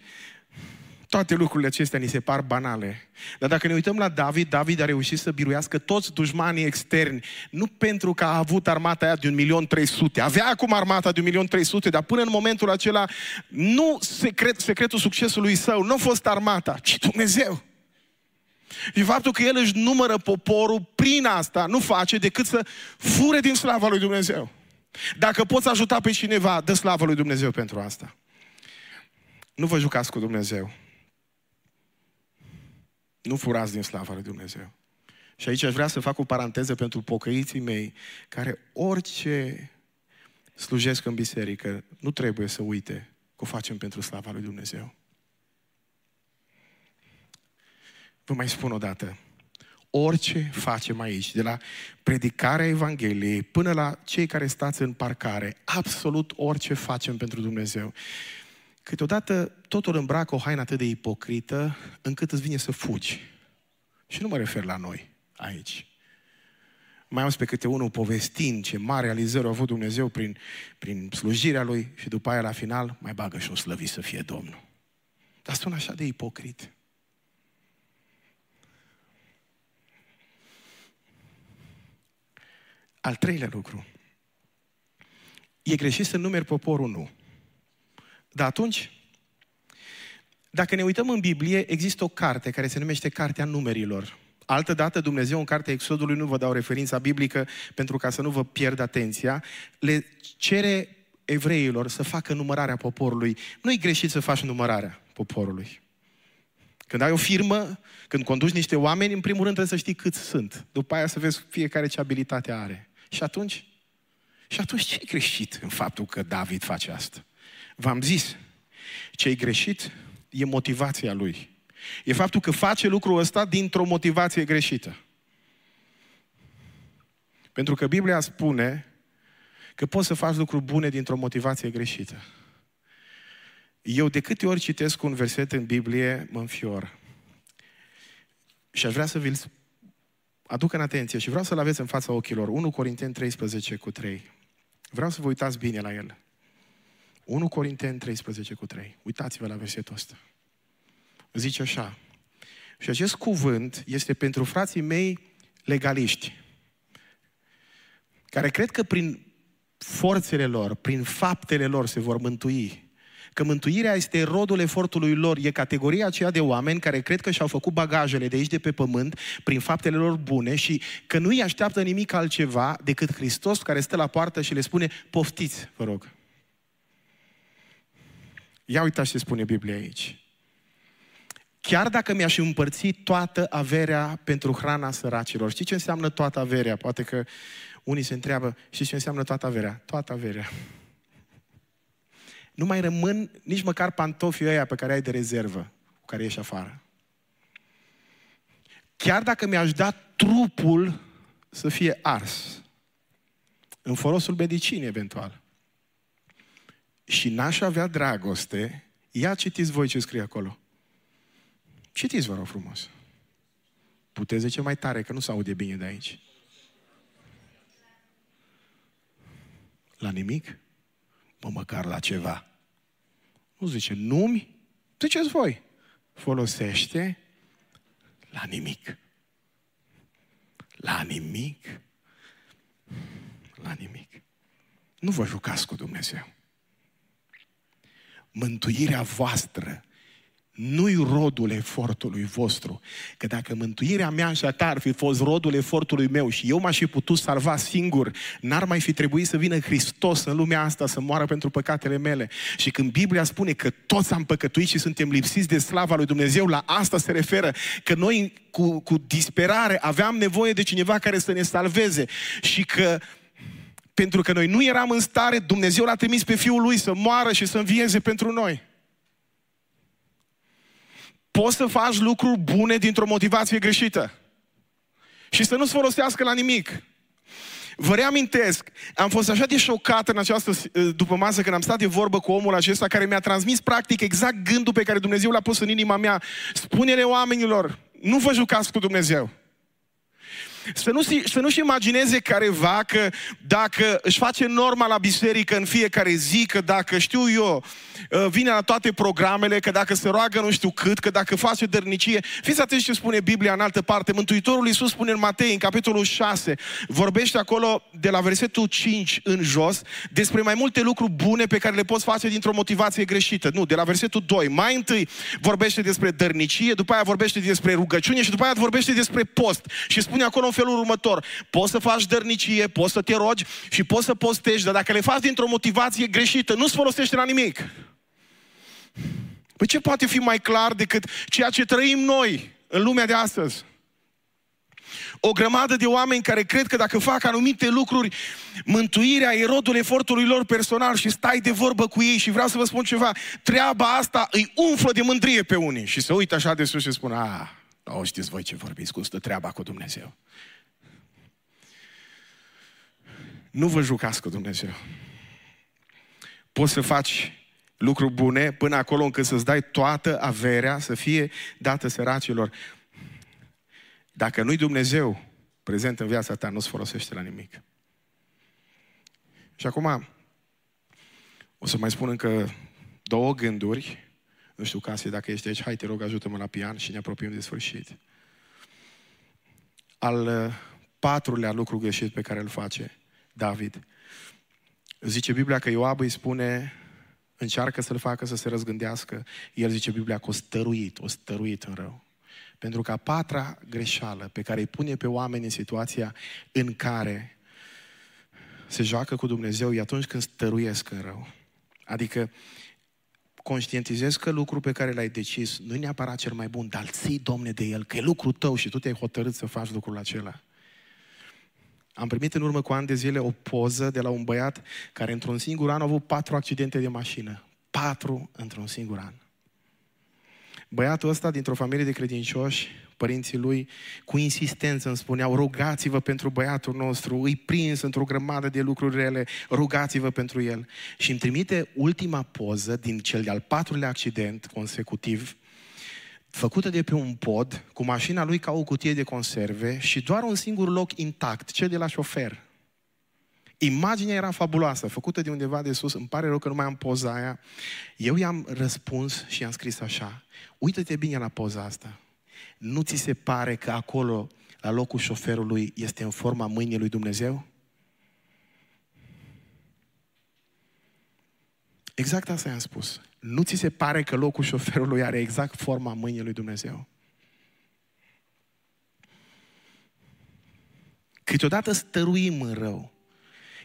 Toate lucrurile acestea ni se par banale. Dar dacă ne uităm la David, David a reușit să biruiască toți dușmanii externi. Nu pentru că a avut armata aia de 1.300.000. Avea acum armata de 1.300.000, dar până în momentul acela nu secret, secretul succesului său nu a fost armata, ci Dumnezeu. Și faptul că el își numără poporul prin asta nu face decât să fure din slava lui Dumnezeu. Dacă poți ajuta pe cineva, dă slavă lui Dumnezeu pentru asta. Nu vă jucați cu Dumnezeu. Nu furați din slava lui Dumnezeu. Și aici aș vrea să fac o paranteză pentru pocăiții mei, care orice slujesc în biserică, nu trebuie să uite că o facem pentru slava lui Dumnezeu. Vă mai spun o dată, orice facem aici, de la predicarea Evangheliei până la cei care stați în parcare, absolut orice facem pentru Dumnezeu. Câteodată totul îmbracă o haină atât de ipocrită încât îți vine să fugi. Și nu mă refer la noi aici. Mai am pe câte unul povestind ce mare realizări a avut Dumnezeu prin, prin slujirea Lui și după aia la final mai bagă și o slăvi să fie Domnul. Dar sună așa de ipocrit. Al treilea lucru. E greșit să numeri poporul? Nu. Dar atunci, dacă ne uităm în Biblie, există o carte care se numește Cartea Numerilor. Altă dată Dumnezeu în cartea Exodului, nu vă dau referința biblică pentru ca să nu vă pierd atenția, le cere evreilor să facă numărarea poporului. Nu e greșit să faci numărarea poporului. Când ai o firmă, când conduci niște oameni, în primul rând trebuie să știi câți sunt. După aia să vezi fiecare ce abilitate are. Și atunci? Și atunci ce e greșit în faptul că David face asta? V-am zis, ce e greșit e motivația lui. E faptul că face lucrul ăsta dintr-o motivație greșită. Pentru că Biblia spune că poți să faci lucruri bune dintr-o motivație greșită. Eu de câte ori citesc un verset în Biblie, mă înfior. Și aș vrea să vi-l aduc în atenție și vreau să-l aveți în fața ochilor. 1 Corinteni 13 cu 3. Vreau să vă uitați bine la el. 1 Corinteni 13 cu 3. Uitați-vă la versetul ăsta. Zice așa. Și acest cuvânt este pentru frații mei legaliști, care cred că prin forțele lor, prin faptele lor se vor mântui. Că mântuirea este rodul efortului lor, e categoria aceea de oameni care cred că și-au făcut bagajele de aici de pe pământ prin faptele lor bune și că nu îi așteaptă nimic altceva decât Hristos care stă la poartă și le spune, poftiți, vă rog. Ia uitați ce spune Biblia aici. Chiar dacă mi-aș împărți toată averea pentru hrana săracilor. Știi ce înseamnă toată averea? Poate că unii se întreabă, știi ce înseamnă toată averea? Toată averea. Nu mai rămân nici măcar pantofii ăia pe care ai de rezervă, cu care ieși afară. Chiar dacă mi-aș da trupul să fie ars, în folosul medicinii eventual, și n-aș avea dragoste, ia citiți voi ce scrie acolo. Citiți, vă rog frumos. Puteți zice mai tare, că nu se aude bine de aici. La nimic? Mă, măcar la ceva. Nu zice numi, ziceți voi. Folosește la nimic. La nimic. La nimic. Nu vă jucați cu Dumnezeu mântuirea voastră nu-i rodul efortului vostru. Că dacă mântuirea mea și a ta ar fi fost rodul efortului meu și eu m-aș fi putut salva singur, n-ar mai fi trebuit să vină Hristos în lumea asta să moară pentru păcatele mele. Și când Biblia spune că toți am păcătuit și suntem lipsiți de slava lui Dumnezeu, la asta se referă. Că noi cu, cu disperare aveam nevoie de cineva care să ne salveze și că pentru că noi nu eram în stare, Dumnezeu l-a trimis pe Fiul Lui să moară și să învieze pentru noi. Poți să faci lucruri bune dintr-o motivație greșită. Și să nu-ți folosească la nimic. Vă reamintesc, am fost așa de șocat în această după masă când am stat de vorbă cu omul acesta care mi-a transmis practic exact gândul pe care Dumnezeu l-a pus în inima mea. Spune-le oamenilor, nu vă jucați cu Dumnezeu. Să, nu, să nu-și imagineze careva că dacă își face norma la biserică în fiecare zi, că dacă știu eu, uh, vine la toate programele, că dacă se roagă nu știu cât, că dacă face dărnicie. Fiți atenți ce spune Biblia în altă parte. Mântuitorul Iisus spune în Matei, în capitolul 6, vorbește acolo de la versetul 5 în jos, despre mai multe lucruri bune pe care le poți face dintr-o motivație greșită. Nu, de la versetul 2. Mai întâi vorbește despre dărnicie, după aia vorbește despre rugăciune și după aia vorbește despre post. Și spune acolo în felul următor. Poți să faci dărnicie, poți să te rogi și poți să postești, dar dacă le faci dintr-o motivație greșită, nu-ți folosește la nimic. Păi ce poate fi mai clar decât ceea ce trăim noi în lumea de astăzi? O grămadă de oameni care cred că dacă fac anumite lucruri, mântuirea e rodul efortului lor personal și stai de vorbă cu ei și vreau să vă spun ceva, treaba asta îi umflă de mândrie pe unii și se uită așa de sus și spun, a, o știți voi ce vorbiți, cum stă treaba cu Dumnezeu. Nu vă jucați cu Dumnezeu. Poți să faci lucruri bune până acolo încât să-ți dai toată averea să fie dată săracilor. Dacă nu-i Dumnezeu prezent în viața ta, nu-ți folosește la nimic. Și acum o să mai spun încă două gânduri. Nu știu, Casi, dacă ești aici, hai, te rog, ajută-mă la pian și ne apropiem de sfârșit. Al uh, patrulea lucru greșit pe care îl face David. Zice Biblia că Ioab îi spune, încearcă să-l facă să se răzgândească. El zice Biblia că o stăruit, o stăruit în rău. Pentru că a patra greșeală pe care îi pune pe oameni în situația în care se joacă cu Dumnezeu e atunci când stăruiesc în rău. Adică conștientizezi că lucrul pe care l-ai decis nu e neapărat cel mai bun, dar ții, Domne, de el, că e lucrul tău și tu te-ai hotărât să faci lucrul acela. Am primit în urmă cu ani de zile o poză de la un băiat care într-un singur an a avut patru accidente de mașină. Patru într-un singur an. Băiatul ăsta, dintr-o familie de credincioși, părinții lui, cu insistență îmi spuneau, rugați-vă pentru băiatul nostru, îi prins într-o grămadă de lucruri rele, rugați-vă pentru el. Și îmi trimite ultima poză din cel de-al patrulea accident consecutiv, făcută de pe un pod, cu mașina lui ca o cutie de conserve și doar un singur loc intact, cel de la șofer. Imaginea era fabuloasă, făcută de undeva de sus, îmi pare rău că nu mai am poza aia. Eu i-am răspuns și i-am scris așa, uită-te bine la poza asta. Nu ți se pare că acolo, la locul șoferului, este în forma mâinii lui Dumnezeu? Exact asta i-am spus. Nu ți se pare că locul șoferului are exact forma mâinii lui Dumnezeu? Câteodată stăruim în rău.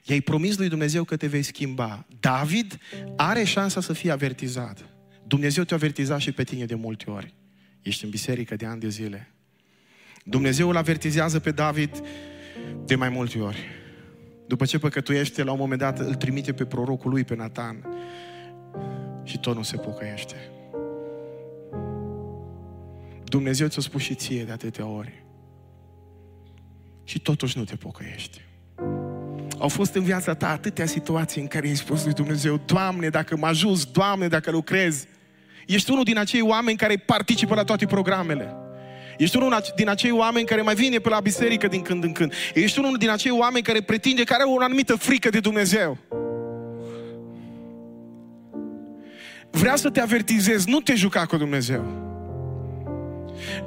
I-ai promis lui Dumnezeu că te vei schimba. David are șansa să fie avertizat. Dumnezeu te-a avertizat și pe tine de multe ori. Ești în biserică de ani de zile. Dumnezeu îl avertizează pe David de mai multe ori. După ce păcătuiește, la un moment dat îl trimite pe prorocul lui, pe Nathan. Și tot nu se pocăiește. Dumnezeu ți-a spus și ție de atâtea ori. Și totuși nu te pocăiești. Au fost în viața ta atâtea situații în care ai spus lui Dumnezeu, Doamne, dacă mă ajuns, Doamne, dacă lucrez. Ești unul din acei oameni care participă la toate programele. Ești unul din acei oameni care mai vine pe la biserică din când în când. Ești unul din acei oameni care pretinde că are o anumită frică de Dumnezeu. Vreau să te avertizez, nu te juca cu Dumnezeu.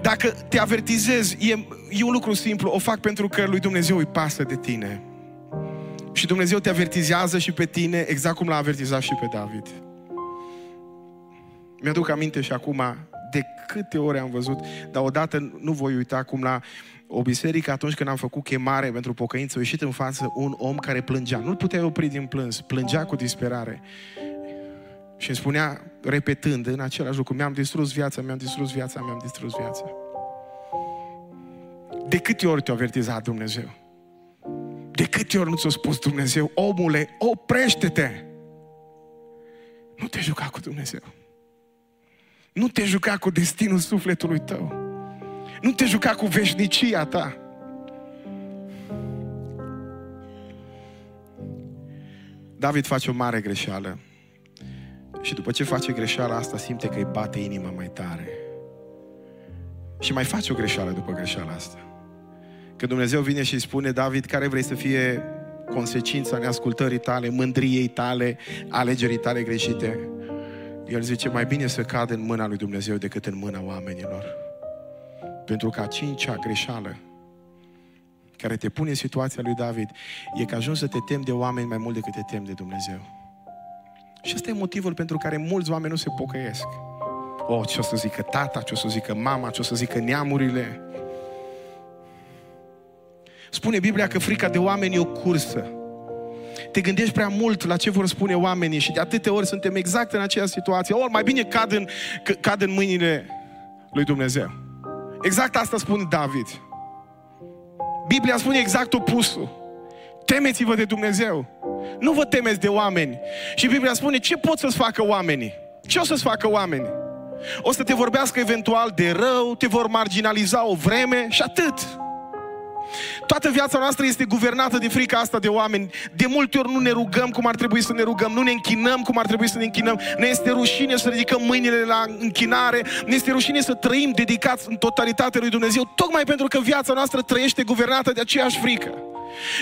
Dacă te avertizez, e, e un lucru simplu, o fac pentru că lui Dumnezeu îi pasă de tine. Și Dumnezeu te avertizează și pe tine, exact cum l-a avertizat și pe David. Mi-aduc aminte și acum de câte ori am văzut, dar odată nu voi uita cum la o biserică, atunci când am făcut chemare pentru pocăință, a ieșit în față un om care plângea. Nu-l puteai opri din plâns, plângea cu disperare. Și îmi spunea, repetând în același lucru, mi-am distrus viața, mi-am distrus viața, mi-am distrus viața. De câte ori te-a avertizat Dumnezeu? De câte ori nu ți-a spus Dumnezeu, omule, oprește-te! Nu te juca cu Dumnezeu. Nu te juca cu destinul sufletului tău. Nu te juca cu veșnicia ta. David face o mare greșeală. Și după ce face greșeala asta, simte că îi bate inima mai tare. Și mai face o greșeală după greșeala asta. Că Dumnezeu vine și îi spune, David, care vrei să fie consecința neascultării tale, mândriei tale, alegerii tale greșite? El zice, mai bine să cad în mâna lui Dumnezeu decât în mâna oamenilor. Pentru că a cincea greșeală care te pune în situația lui David e că ajungi să te temi de oameni mai mult decât te temi de Dumnezeu. Și ăsta e motivul pentru care mulți oameni nu se pocăiesc. Oh, ce o să zică tata, ce o să zică mama, ce o să zică neamurile. Spune Biblia că frica de oameni e o cursă. Te gândești prea mult la ce vor spune oamenii și de atâtea ori suntem exact în aceeași situație. Ori mai bine cad în, cad în mâinile lui Dumnezeu. Exact asta spune David. Biblia spune exact opusul. Temeți-vă de Dumnezeu. Nu vă temeți de oameni. Și Biblia spune ce pot să-ți facă oamenii? Ce o să-ți facă oamenii? O să te vorbească eventual de rău, te vor marginaliza o vreme și atât. Toată viața noastră este guvernată de frica asta de oameni. De multe ori nu ne rugăm cum ar trebui să ne rugăm, nu ne închinăm cum ar trebui să ne închinăm. Ne este rușine să ridicăm mâinile la închinare, ne este rușine să trăim dedicați în totalitate lui Dumnezeu, tocmai pentru că viața noastră trăiește guvernată de aceeași frică.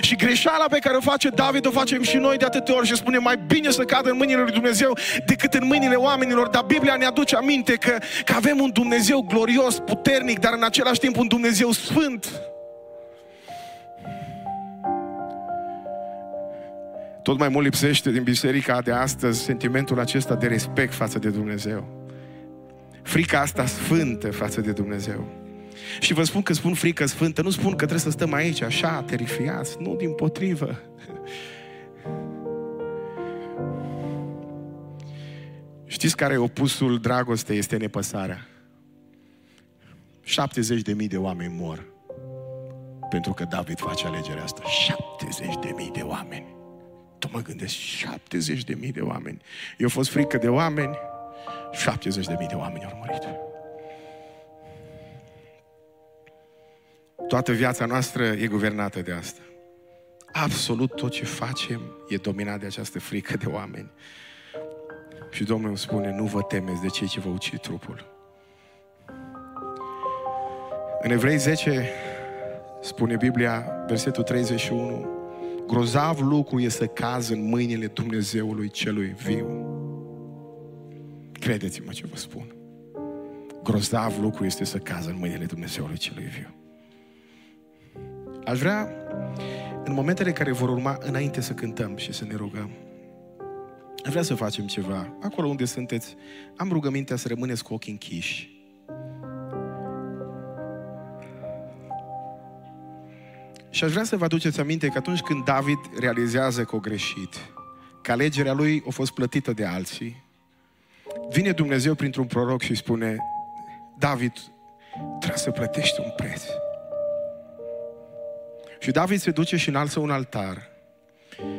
Și greșeala pe care o face David o facem și noi de atâtea ori și spune mai bine să cadă în mâinile lui Dumnezeu decât în mâinile oamenilor. Dar Biblia ne aduce aminte că, că avem un Dumnezeu glorios, puternic, dar în același timp un Dumnezeu sfânt. Tot mai mult lipsește din biserica de astăzi sentimentul acesta de respect față de Dumnezeu. Frica asta sfântă față de Dumnezeu. Și vă spun că spun frică sfântă, nu spun că trebuie să stăm aici așa, terifiați, nu, din potrivă. [LAUGHS] Știți care e opusul dragostei? Este nepăsarea. 70 de mii de oameni mor pentru că David face alegerea asta. 70 de mii de oameni. Tu mă gândesc, 70 de mii de oameni. Eu fost frică de oameni, 70 de mii de oameni au murit. Toată viața noastră e guvernată de asta. Absolut tot ce facem e dominat de această frică de oameni. Și Domnul îmi spune, nu vă temeți de cei ce vă ucid trupul. În Evrei 10 spune Biblia, versetul 31, grozav lucru e să caz în mâinile Dumnezeului celui viu. Credeți-mă ce vă spun. Grozav lucru este să caz în mâinile Dumnezeului celui viu. Aș vrea, în momentele care vor urma, înainte să cântăm și să ne rugăm, aș vrea să facem ceva. Acolo unde sunteți, am rugămintea să rămâneți cu ochii închiși. Și aș vrea să vă aduceți aminte că atunci când David realizează că o greșit, că alegerea lui a fost plătită de alții, vine Dumnezeu printr-un proroc și spune, David, trebuie să plătești un preț. Și David se duce și înalță un altar.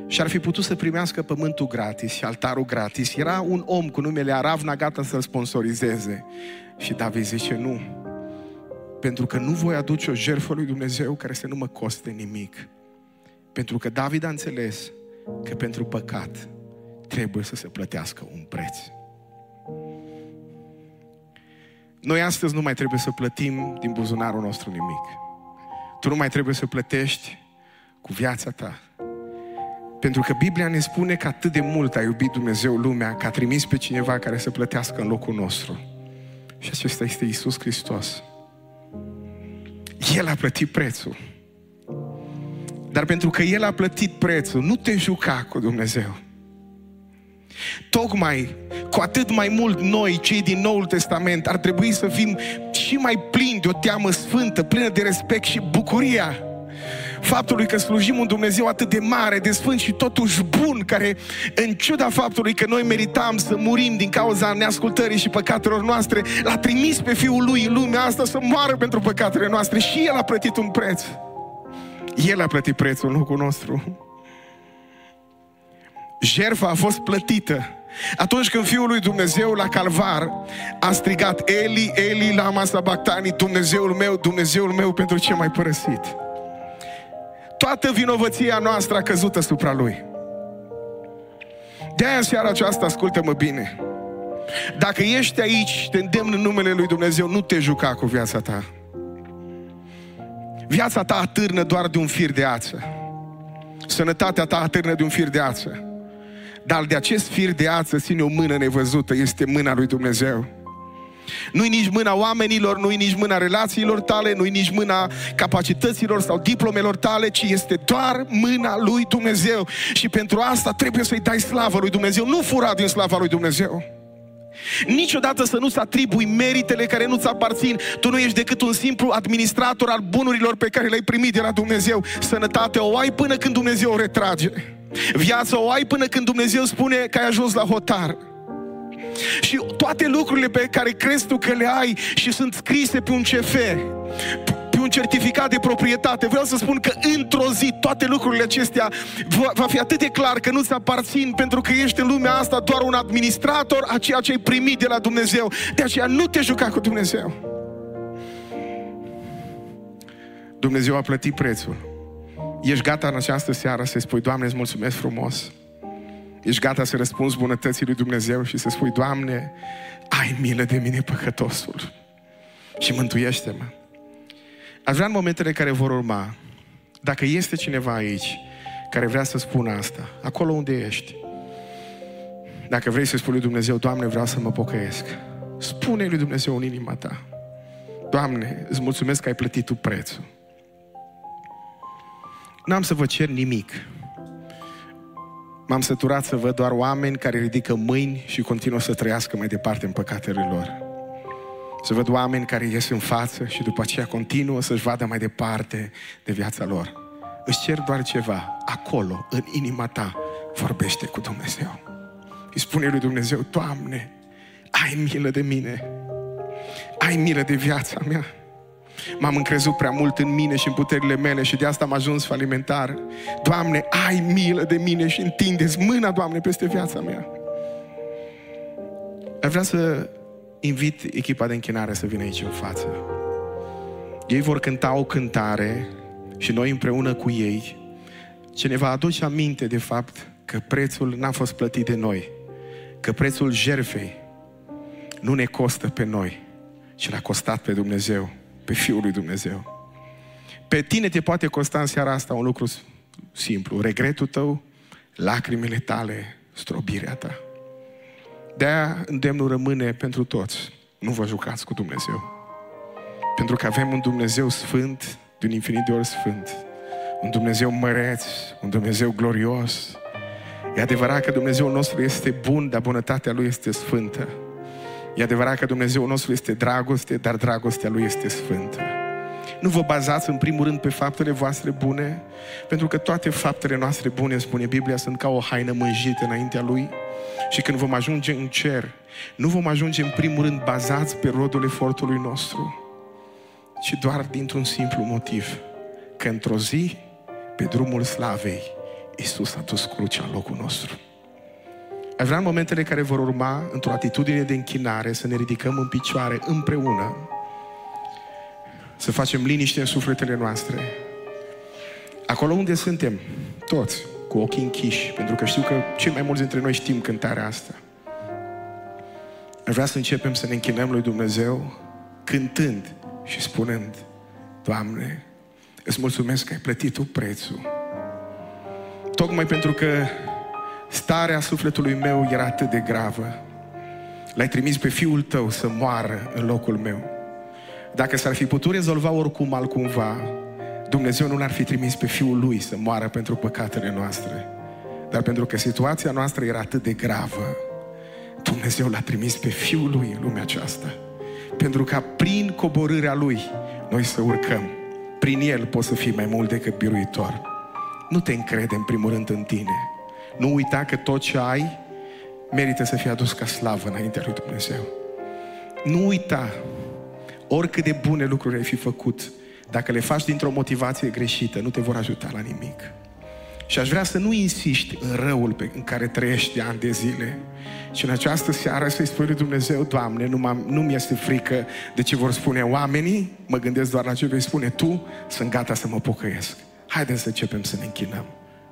Și ar fi putut să primească pământul gratis și altarul gratis. Era un om cu numele Aravna gata să-l sponsorizeze. Și David zice, nu. Pentru că nu voi aduce o jertfă lui Dumnezeu care să nu mă coste nimic. Pentru că David a înțeles că pentru păcat trebuie să se plătească un preț. Noi astăzi nu mai trebuie să plătim din buzunarul nostru nimic. Tu nu mai trebuie să plătești cu viața ta. Pentru că Biblia ne spune că atât de mult a iubit Dumnezeu lumea, că a trimis pe cineva care să plătească în locul nostru. Și acesta este Isus Hristos. El a plătit prețul. Dar pentru că El a plătit prețul, nu te juca cu Dumnezeu. Tocmai, cu atât mai mult noi, cei din Noul Testament, ar trebui să fim și mai plini de o teamă sfântă, plină de respect și bucuria faptului că slujim un Dumnezeu atât de mare, de sfânt și totuși bun, care în ciuda faptului că noi meritam să murim din cauza neascultării și păcatelor noastre, l-a trimis pe Fiul Lui în lumea asta să moară pentru păcatele noastre și El a plătit un preț. El a plătit prețul în locul nostru. Jerfa a fost plătită. Atunci când Fiul lui Dumnezeu la calvar a strigat Eli, Eli, lama sabactani, Dumnezeul meu, Dumnezeul meu, pentru ce mai părăsit? Toată vinovăția noastră a căzut asupra Lui. De-aia seara aceasta, ascultă-mă bine. Dacă ești aici, te îndemn în numele Lui Dumnezeu, nu te juca cu viața ta. Viața ta atârnă doar de un fir de ață. Sănătatea ta atârnă de un fir de ață. Dar de acest fir de ață ține o mână nevăzută, este mâna lui Dumnezeu. Nu-i nici mâna oamenilor, nu-i nici mâna relațiilor tale, nu-i nici mâna capacităților sau diplomelor tale, ci este doar mâna lui Dumnezeu. Și pentru asta trebuie să-i dai slavă lui Dumnezeu. Nu fura din slava lui Dumnezeu. Niciodată să nu-ți atribui meritele care nu-ți aparțin. Tu nu ești decât un simplu administrator al bunurilor pe care le-ai primit de la Dumnezeu. Sănătatea o ai până când Dumnezeu o retrage. Viața o ai până când Dumnezeu spune că ai ajuns la hotar. Și toate lucrurile pe care crezi tu că le ai și sunt scrise pe un CF, pe un certificat de proprietate, vreau să spun că într-o zi toate lucrurile acestea va fi atât de clar că nu-ți aparțin pentru că ești în lumea asta doar un administrator a ceea ce ai primit de la Dumnezeu. De aceea nu te juca cu Dumnezeu. Dumnezeu a plătit prețul. Ești gata în această seară să-i spui, Doamne, îți mulțumesc frumos Ești gata să răspunzi bunătății lui Dumnezeu și să spui, Doamne, ai milă de mine păcătosul și mântuiește-mă. Aș vrea în momentele care vor urma, dacă este cineva aici care vrea să spună asta, acolo unde ești, dacă vrei să spui lui Dumnezeu, Doamne, vreau să mă pocăiesc, spune lui Dumnezeu în inima ta, Doamne, îți mulțumesc că ai plătit tu prețul. N-am să vă cer nimic, M-am săturat să văd doar oameni care ridică mâini și continuă să trăiască mai departe în păcatele lor. Să văd oameni care ies în față și după aceea continuă să-și vadă mai departe de viața lor. Îți cer doar ceva. Acolo, în inima ta, vorbește cu Dumnezeu. Îi spune lui Dumnezeu, Doamne, ai milă de mine. Ai milă de viața mea. M-am încrezut prea mult în mine și în puterile mele și de asta am ajuns falimentar. Doamne, ai milă de mine și întindeți mâna, Doamne, peste viața mea. Ar vrea să invit echipa de închinare să vină aici în față. Ei vor cânta o cântare și noi împreună cu ei ce ne va aduce aminte de fapt că prețul n-a fost plătit de noi, că prețul jerfei nu ne costă pe noi, ci l-a costat pe Dumnezeu pe Fiul lui Dumnezeu. Pe tine te poate costa în seara asta un lucru simplu. Regretul tău, lacrimile tale, strobirea ta. De-aia îndemnul rămâne pentru toți. Nu vă jucați cu Dumnezeu. Pentru că avem un Dumnezeu sfânt, de un infinit de ori sfânt. Un Dumnezeu măreț, un Dumnezeu glorios. E adevărat că Dumnezeul nostru este bun, dar bunătatea Lui este sfântă. E adevărat că Dumnezeu nostru este dragoste, dar dragostea Lui este sfântă. Nu vă bazați în primul rând pe faptele voastre bune, pentru că toate faptele noastre bune, spune Biblia, sunt ca o haină mânjită înaintea Lui. Și când vom ajunge în cer, nu vom ajunge în primul rând bazați pe rodul efortului nostru, ci doar dintr-un simplu motiv, că într-o zi, pe drumul slavei, Iisus a dus crucea în locul nostru. Aș vrea în momentele care vor urma, într-o atitudine de închinare, să ne ridicăm în picioare împreună, să facem liniște în sufletele noastre. Acolo unde suntem, toți, cu ochii închiși, pentru că știu că cei mai mulți dintre noi știm cântarea asta. Aș vrea să începem să ne închinăm lui Dumnezeu cântând și spunând, Doamne, îți mulțumesc că ai plătit Tu prețul. Tocmai pentru că Starea sufletului meu era atât de gravă. L-ai trimis pe fiul tău să moară în locul meu. Dacă s-ar fi putut rezolva oricum altcumva, Dumnezeu nu l-ar fi trimis pe fiul lui să moară pentru păcatele noastre. Dar pentru că situația noastră era atât de gravă, Dumnezeu l-a trimis pe fiul lui în lumea aceasta. Pentru ca prin coborârea lui noi să urcăm. Prin el poți să fii mai mult decât biruitor. Nu te încrede în primul rând în tine, nu uita că tot ce ai merită să fie adus ca slavă înaintea lui Dumnezeu. Nu uita oricât de bune lucruri ai fi făcut, dacă le faci dintr-o motivație greșită, nu te vor ajuta la nimic. Și aș vrea să nu insiști în răul pe, în care trăiești de ani de zile. Și în această seară să-i spui lui Dumnezeu, Doamne, nu, nu mi-este frică de ce vor spune oamenii, mă gândesc doar la ce vei spune Tu, sunt gata să mă pocăiesc. Haideți să începem să ne închinăm.